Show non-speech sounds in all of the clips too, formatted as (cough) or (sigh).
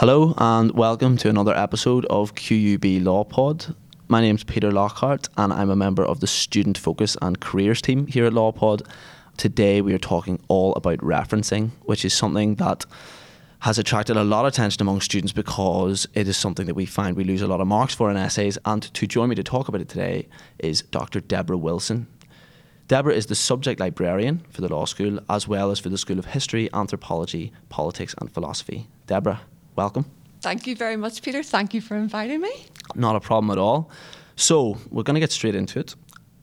Hello and welcome to another episode of QUB Law Pod. My name's Peter Lockhart and I'm a member of the Student Focus and Careers team here at LawPod. Today we are talking all about referencing, which is something that has attracted a lot of attention among students because it is something that we find we lose a lot of marks for in essays. And to join me to talk about it today is Dr. Deborah Wilson. Deborah is the subject librarian for the law school as well as for the School of History, Anthropology, Politics and Philosophy. Deborah, welcome. Thank you very much, Peter. Thank you for inviting me. Not a problem at all. So, we're going to get straight into it.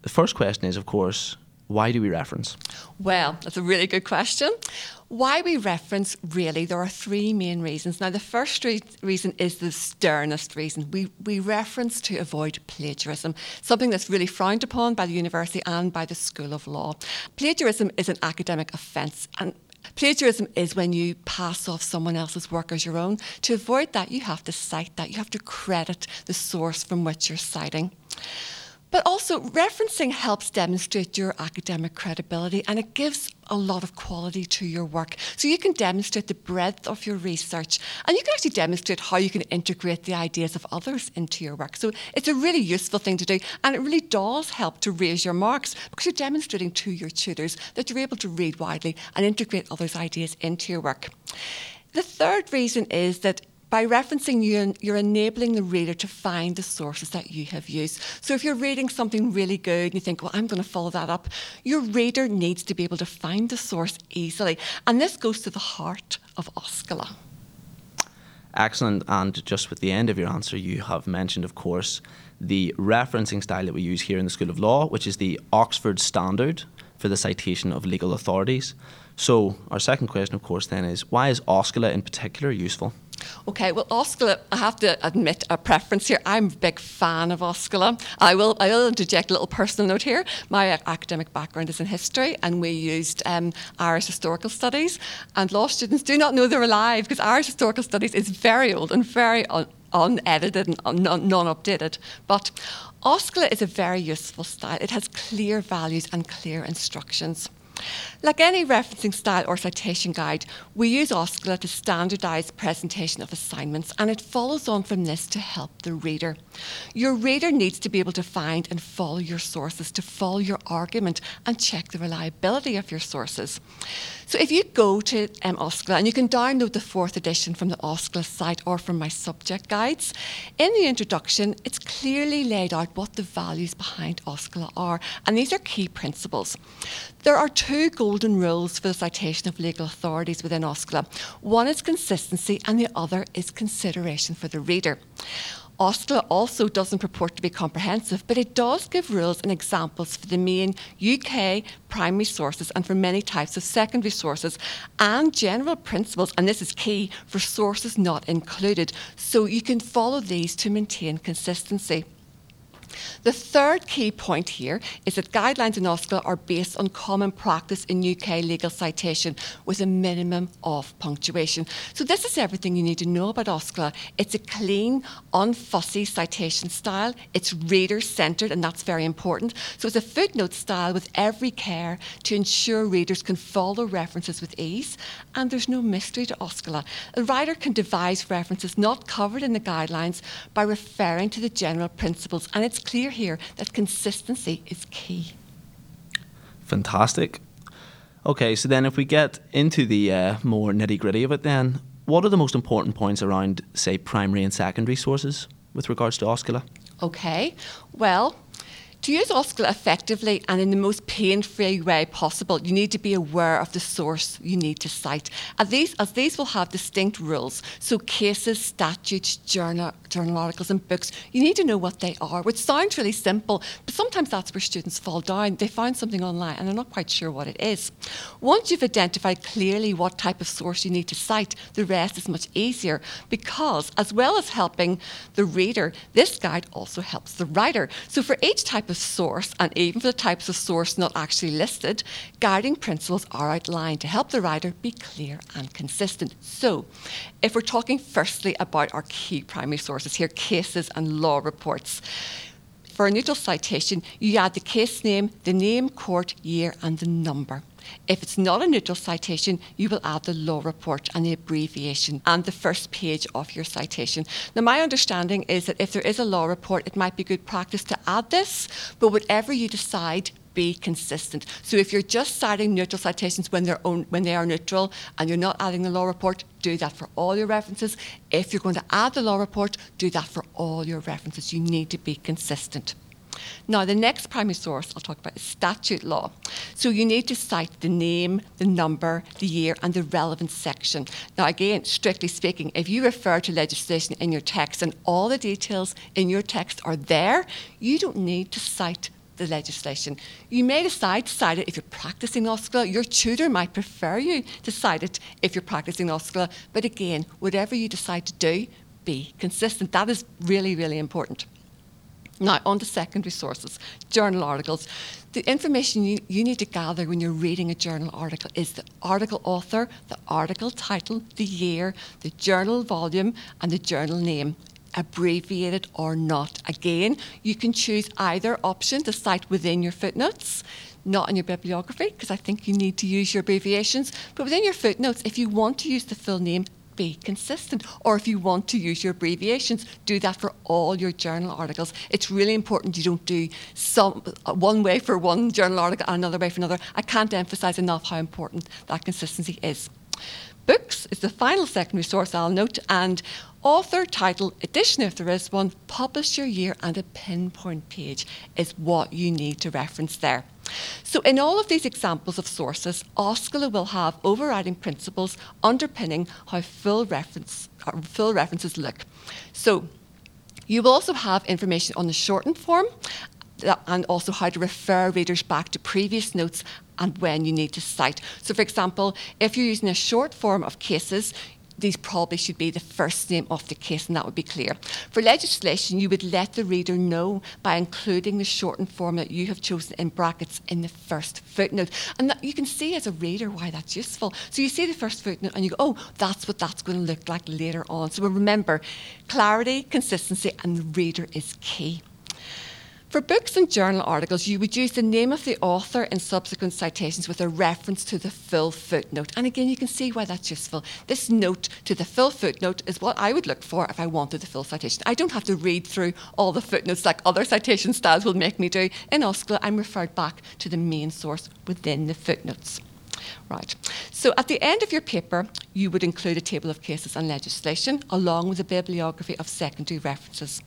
The first question is, of course, why do we reference? Well, that's a really good question. Why we reference, really, there are three main reasons. Now, the first re- reason is the sternest reason. We, we reference to avoid plagiarism, something that's really frowned upon by the university and by the School of Law. Plagiarism is an academic offence, and Plagiarism is when you pass off someone else's work as your own. To avoid that, you have to cite that. You have to credit the source from which you're citing. But also, referencing helps demonstrate your academic credibility and it gives a lot of quality to your work. So you can demonstrate the breadth of your research and you can actually demonstrate how you can integrate the ideas of others into your work. So it's a really useful thing to do and it really does help to raise your marks because you're demonstrating to your tutors that you're able to read widely and integrate others' ideas into your work. The third reason is that by referencing you, you're enabling the reader to find the sources that you have used. So if you're reading something really good and you think, well, I'm going to follow that up, your reader needs to be able to find the source easily. And this goes to the heart of OSCLA. Excellent. And just with the end of your answer, you have mentioned, of course, the referencing style that we use here in the School of Law, which is the Oxford Standard for the citation of legal authorities. So, our second question, of course, then is why is OSCLA in particular useful? Okay, well, OSCLA, I have to admit a preference here. I'm a big fan of OSCLA. I will, I will interject a little personal note here. My academic background is in history, and we used um, Irish historical studies. And law students do not know they're alive because Irish historical studies is very old and very un- unedited and non updated. But OSCLA is a very useful style. It has clear values and clear instructions. Like any referencing style or citation guide, we use OSCLA to standardise presentation of assignments and it follows on from this to help the reader. Your reader needs to be able to find and follow your sources, to follow your argument and check the reliability of your sources. So if you go to um, OSCLA, and you can download the fourth edition from the OSCLA site or from my subject guides, in the introduction, it's clearly laid out what the values behind OSCLA are, and these are key principles. There are two golden rules for the citation of legal authorities within OSCLA. One is consistency, and the other is consideration for the reader. OSCLA also doesn't purport to be comprehensive, but it does give rules and examples for the main UK primary sources and for many types of secondary sources and general principles, and this is key, for sources not included. So you can follow these to maintain consistency. The third key point here is that guidelines in OSCLA are based on common practice in UK legal citation with a minimum of punctuation. So this is everything you need to know about OSCLA. It's a clean, unfussy citation style. It's reader-centred, and that's very important. So it's a footnote style with every care to ensure readers can follow references with ease, and there's no mystery to OSCLA. A writer can devise references not covered in the guidelines by referring to the general principles, and it's clear here that consistency is key. Fantastic. Okay, so then if we get into the uh, more nitty gritty of it, then what are the most important points around, say, primary and secondary sources with regards to OSCLA? Okay, well, To use OSCLA effectively and in the most pain free way possible, you need to be aware of the source you need to cite. As these, as these will have distinct rules, so cases, statutes, journal, journal articles, and books, you need to know what they are, which sounds really simple, but sometimes that's where students fall down. They find something online and they're not quite sure what it is. Once you've identified clearly what type of source you need to cite, the rest is much easier because, as well as helping the reader, this guide also helps the writer. So, for each type of source, and even for the types of source not actually listed, guiding principles are outlined to help the writer be clear and consistent. So, if we're talking firstly about our key primary sources here, cases and law reports, for a neutral citation, you add the case name, the name, court, year, and the number. If it's not a neutral citation, you will add the law report and the abbreviation and the first page of your citation. Now, my understanding is that if there is a law report, it might be good practice to add this, but whatever you decide, be consistent. So if you're just citing neutral citations when they're own, when they are neutral and you're not adding the law report, do that for all your references. If you're going to add the law report, do that for all your references. You need to be consistent. Now, the next primary source I'll talk about is statute law. So you need to cite the name, the number, the year, and the relevant section. Now, again, strictly speaking, if you refer to legislation in your text and all the details in your text are there, you don't need to cite the legislation. You may decide to cite it if you're practicing OSCLA. Your tutor might prefer you to cite it if you're practicing OSCLA. But again, whatever you decide to do, be consistent. That is really, really important. Now, on to secondary sources, journal articles. The information you, you, need to gather when you're reading a journal article is the article author, the article title, the year, the journal volume, and the journal name abbreviated or not. Again, you can choose either option to cite within your footnotes, not in your bibliography, because I think you need to use your abbreviations. But within your footnotes, if you want to use the full name, be consistent. Or if you want to use your abbreviations, do that for all your journal articles. It's really important you don't do some uh, one way for one journal article and another way for another. I can't emphasize enough how important that consistency is. Books is the final secondary source I'll note, and author, title, edition if there is one, publisher year, and a pinpoint page is what you need to reference there. So, in all of these examples of sources, OSCLA will have overriding principles underpinning how full, reference, uh, full references look. So, you will also have information on the shortened form and also how to refer readers back to previous notes and when you need to cite. So, for example, if you're using a short form of cases, these probably should be the first name of the case, and that would be clear. For legislation, you would let the reader know by including the shortened form that you have chosen in brackets in the first footnote. And that you can see as a reader why that's useful. So you see the first footnote and you go, oh, that's what that's going to look like later on. So remember, clarity, consistency, and the reader is key. For books and journal articles, you would use the name of the author in subsequent citations with a reference to the full footnote. And again, you can see why that's useful. This note to the full footnote is what I would look for if I wanted the full citation. I don't have to read through all the footnotes like other citation styles will make me do. In OSCLA, I'm referred back to the main source within the footnotes. Right. So at the end of your paper, you would include a table of cases and legislation along with a bibliography of secondary references.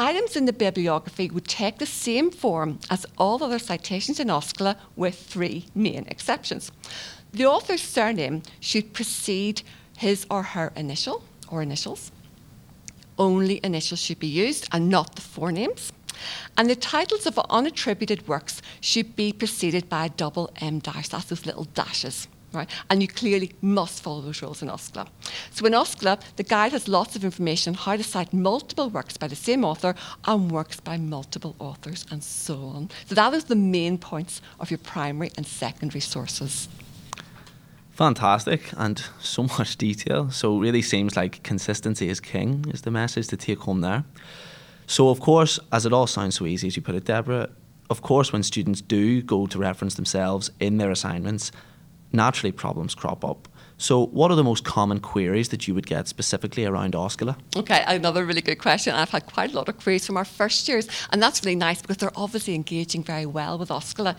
Items in the bibliography would take the same form as all other citations in OSCLA with three main exceptions. The author's surname should precede his or her initial or initials. Only initials should be used and not the forenames. And the titles of unattributed works should be preceded by a double M dash. That's those little dashes. Right? And you clearly must follow those rules in OSCLA. So in OSCLA, the guide has lots of information on how to cite multiple works by the same author and works by multiple authors and so on. So that is the main points of your primary and secondary sources. Fantastic and so (laughs) much detail. So it really seems like consistency is king is the message to take home there. So of course, as it all sounds so easy as you put it, Deborah, of course when students do go to reference themselves in their assignments, naturally problems crop up. So, what are the most common queries that you would get specifically around OSCLA? Okay, another really good question. I've had quite a lot of queries from our first years, and that's really nice because they're obviously engaging very well with OSCLA.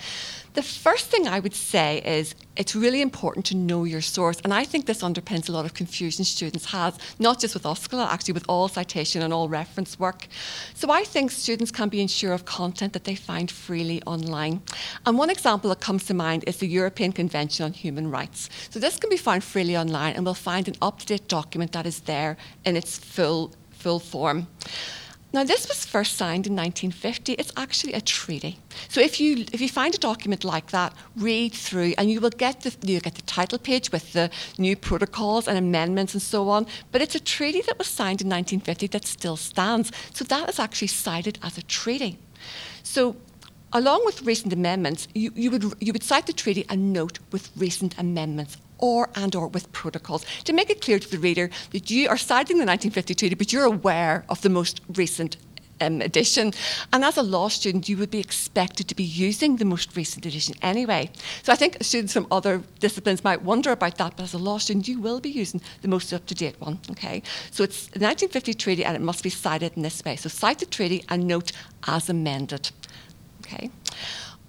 The first thing I would say is it's really important to know your source, and I think this underpins a lot of confusion students have, not just with OSCLA, actually with all citation and all reference work. So I think students can be ensured of content that they find freely online. And one example that comes to mind is the European Convention on Human Rights. So this can be found freely online, and we'll find an up-to-date document that is there in its full full form. Now, this was first signed in 1950. It's actually a treaty. So, if you if you find a document like that, read through, and you will get the you get the title page with the new protocols and amendments and so on. But it's a treaty that was signed in 1950 that still stands. So that is actually cited as a treaty. So along with recent amendments, you, you, would, you would cite the treaty and note with recent amendments or and or with protocols to make it clear to the reader that you are citing the 1950 treaty, but you're aware of the most recent um, edition. And as a law student, you would be expected to be using the most recent edition anyway. So I think students from other disciplines might wonder about that, but as a law student, you will be using the most up to date one. Okay. So it's the 1950 treaty and it must be cited in this way. So cite the treaty and note as amended. Okay.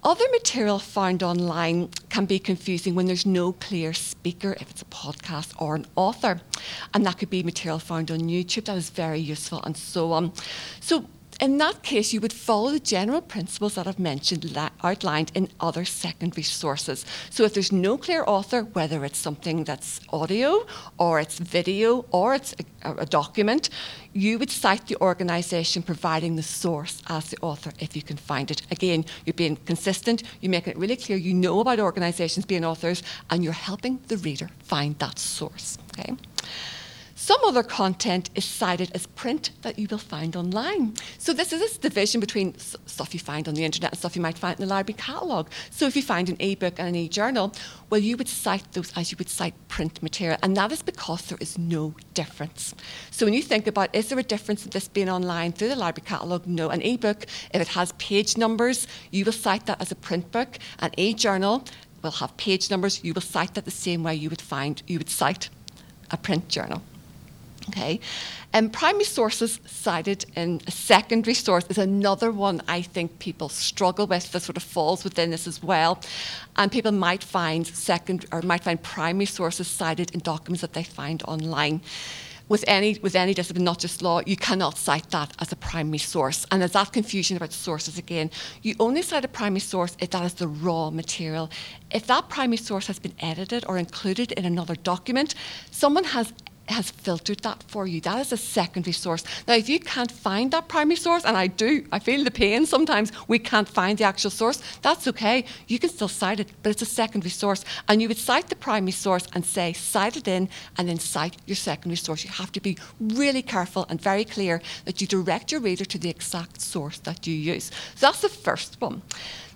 Other material found online can be confusing when there's no clear speaker, if it's a podcast or an author. And that could be material found on YouTube that is very useful and so on. So in that case, you would follow the general principles that I've mentioned outlined in other secondary sources. So if there's no clear author, whether it's something that's audio or it's video or it's a, a document, you would cite the organisation providing the source as the author if you can find it. Again, you're being consistent, you're making it really clear you know about organisations being authors, and you're helping the reader find that source. Okay? Some other content is cited as print that you will find online. So this is this division between stuff you find on the internet and stuff you might find in the library catalogue. So if you find an e-book and an e-journal, well, you would cite those as you would cite print material, and that is because there is no difference. So when you think about, is there a difference in this being online through the library catalogue? No. An e-book, if it has page numbers, you will cite that as a print book. An e-journal will have page numbers. You will cite that the same way you would find you would cite a print journal. Okay, and primary sources cited in a secondary source is another one I think people struggle with that sort of falls within this as well. And people might find second or might find primary sources cited in documents that they find online. With any with any discipline, not just law, you cannot cite that as a primary source. And there's that confusion about sources again. You only cite a primary source if that is the raw material. If that primary source has been edited or included in another document, someone has has filtered that for you. That is a secondary source. Now, if you can't find that primary source, and I do, I feel the pain sometimes, we can't find the actual source, that's okay. You can still cite it, but it's a secondary source. And you would cite the primary source and say, cite it in, and then cite your secondary source. You have to be really careful and very clear that you direct your reader to the exact source that you use. So that's the first one.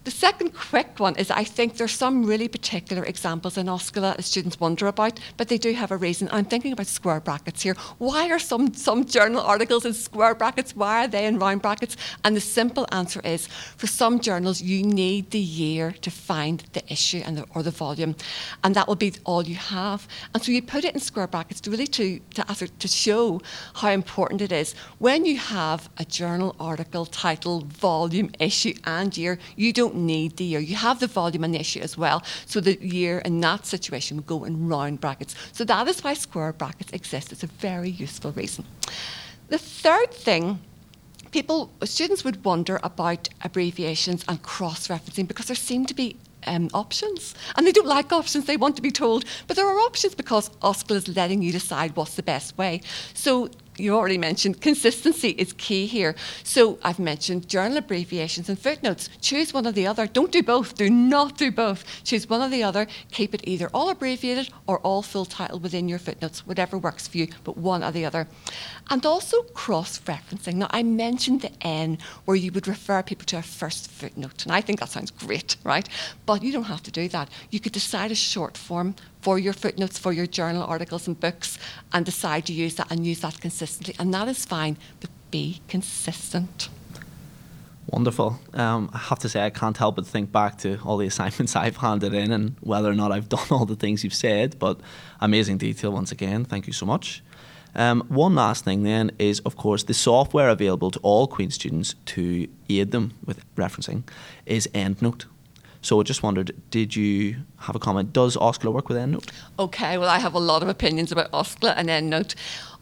The second quick one is I think there's some really particular examples in OSCLA that students wonder about, but they do have a reason. I'm thinking about square brackets here. Why are some, some journal articles in square brackets? Why are they in round brackets? And the simple answer is for some journals, you need the year to find the issue and the, or the volume, and that will be all you have. And so you put it in square brackets to really to, to, to show how important it is. When you have a journal article title, volume, issue, and year, you don't need the year. You have the volume and issue as well. So the year in that situation would go in round brackets. So that is why square brackets exist. It's a very useful reason. The third thing people, students would wonder about abbreviations and cross-referencing because there seem to be um, options. And they don't like options, they want to be told. But there are options because OSCLA is letting you decide what's the best way. So you already mentioned consistency is key here. So I've mentioned journal abbreviations and footnotes. Choose one or the other. Don't do both. Do not do both. Choose one or the other. Keep it either all abbreviated or all full title within your footnotes, whatever works for you, but one or the other. And also cross referencing. Now, I mentioned the N where you would refer people to a first footnote, and I think that sounds great, right? But you don't have to do that. You could decide a short form for your footnotes for your journal articles and books and decide to use that and use that consistently. And that is fine, but be consistent. Wonderful. Um, I have to say, I can't help but think back to all the assignments (laughs) I've handed in and whether or not I've done all the things you've said. But amazing detail once again. Thank you so much. Um, one last thing then is, of course, the software available to all Queen students to aid them with referencing is EndNote. So I just wondered, did you have a comment? Does OSCLA work with EndNote? Okay, well, I have a lot of opinions about OSCLA and EndNote.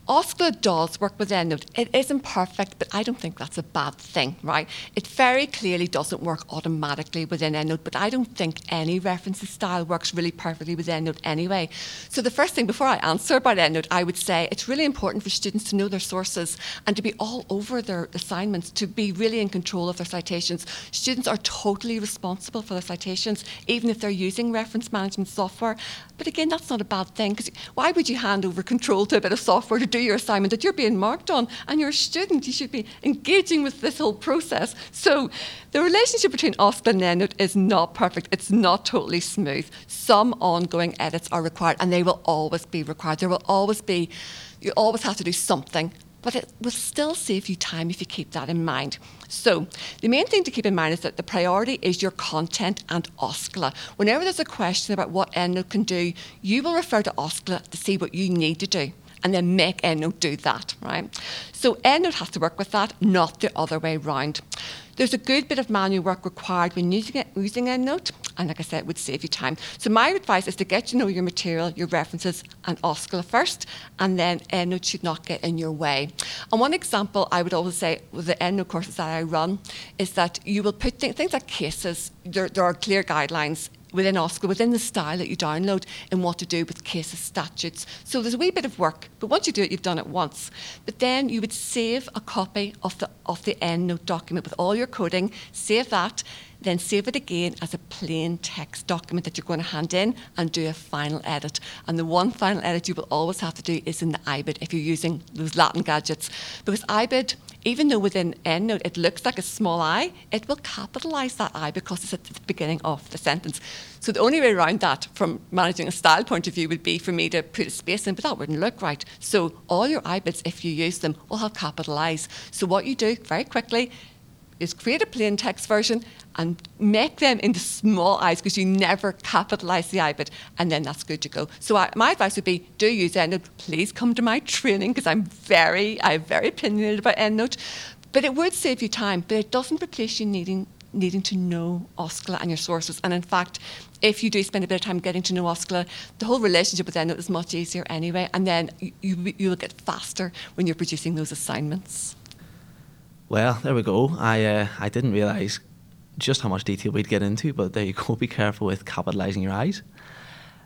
OSCLA does work with EndNote. It isn't perfect, but I don't think that's a bad thing, right? It very clearly doesn't work automatically within EndNote, but I don't think any references style works really perfectly with EndNote anyway. So the first thing, before I answer about EndNote, I would say it's really important for students to know their sources and to be all over their assignments, to be really in control of their citations. Students are totally responsible for their citations, even if they're using reference management software. But again, that's not a bad thing, because why would you hand over control to a bit of software to do your assignment that you're being marked on and you're a student. You should be engaging with this whole process. So the relationship between OSCLA and EndNote is not perfect. It's not totally smooth. Some ongoing edits are required and they will always be required. There will always be, you always have to do something but it will still save you time if you keep that in mind. So, the main thing to keep in mind is that the priority is your content and OSCLA. Whenever there's a question about what EndNote can do, you will refer to OSCLA to see what you need to do and then make EndNote do that, right? So EndNote has to work with that, not the other way round. There's a good bit of manual work required when using, it, using EndNote, and like I said, it would save you time. So my advice is to get to know your material, your references, and OSCLA first, and then EndNote should not get in your way. And one example I would always say with the EndNote courses that I run is that you will put th- things like cases, there, there are clear guidelines within OSCLA, within the style that you download, and what to do with cases, statutes. So there's a wee bit of work, but once you do it, you've done it once. But then you would save a copy of the of the EndNote document with all your coding, save that, then save it again as a plain text document that you're going to hand in and do a final edit. And the one final edit you will always have to do is in the IBID if you're using those Latin gadgets. Because IBID even though within EndNote it looks like a small i, it will capitalize that i because it's at the beginning of the sentence. So the only way around that from managing a style point of view would be for me to put a space in, but that wouldn't look right. So all your ibids, if you use them, will have capital I's. So what you do very quickly is create a plain text version and make them into small i's because you never capitalize the ibid and then that's good to go. So I, my advice would be do use endnote. Please come to my training because i'm very i'm very opinionated about endnote. But it would save you time but it doesn't replace you needing needing to know OSCLA and your sources. And in fact if you do spend a bit of time getting to know OSCLA, the whole relationship with EndNote is much easier anyway, and then you, you, you'll get faster when you're producing those assignments. Well, there we go. I uh, I didn't realise just how much detail we'd get into, but there you go. (laughs) Be careful with capitalising your eyes.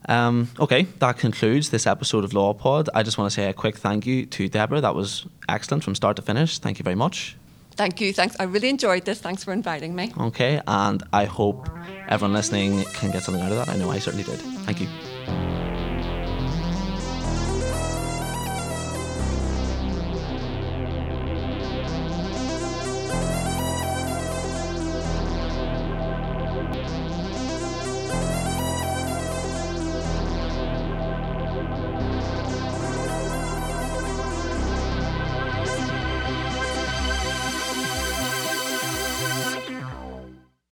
Um, okay, that concludes this episode of Law Pod. I just want to say a quick thank you to Deborah. That was excellent from start to finish. Thank you very much. Thank you. Thanks. I really enjoyed this. Thanks for inviting me. Okay, and I hope everyone listening can get something out of that. I know I certainly did. Thank you.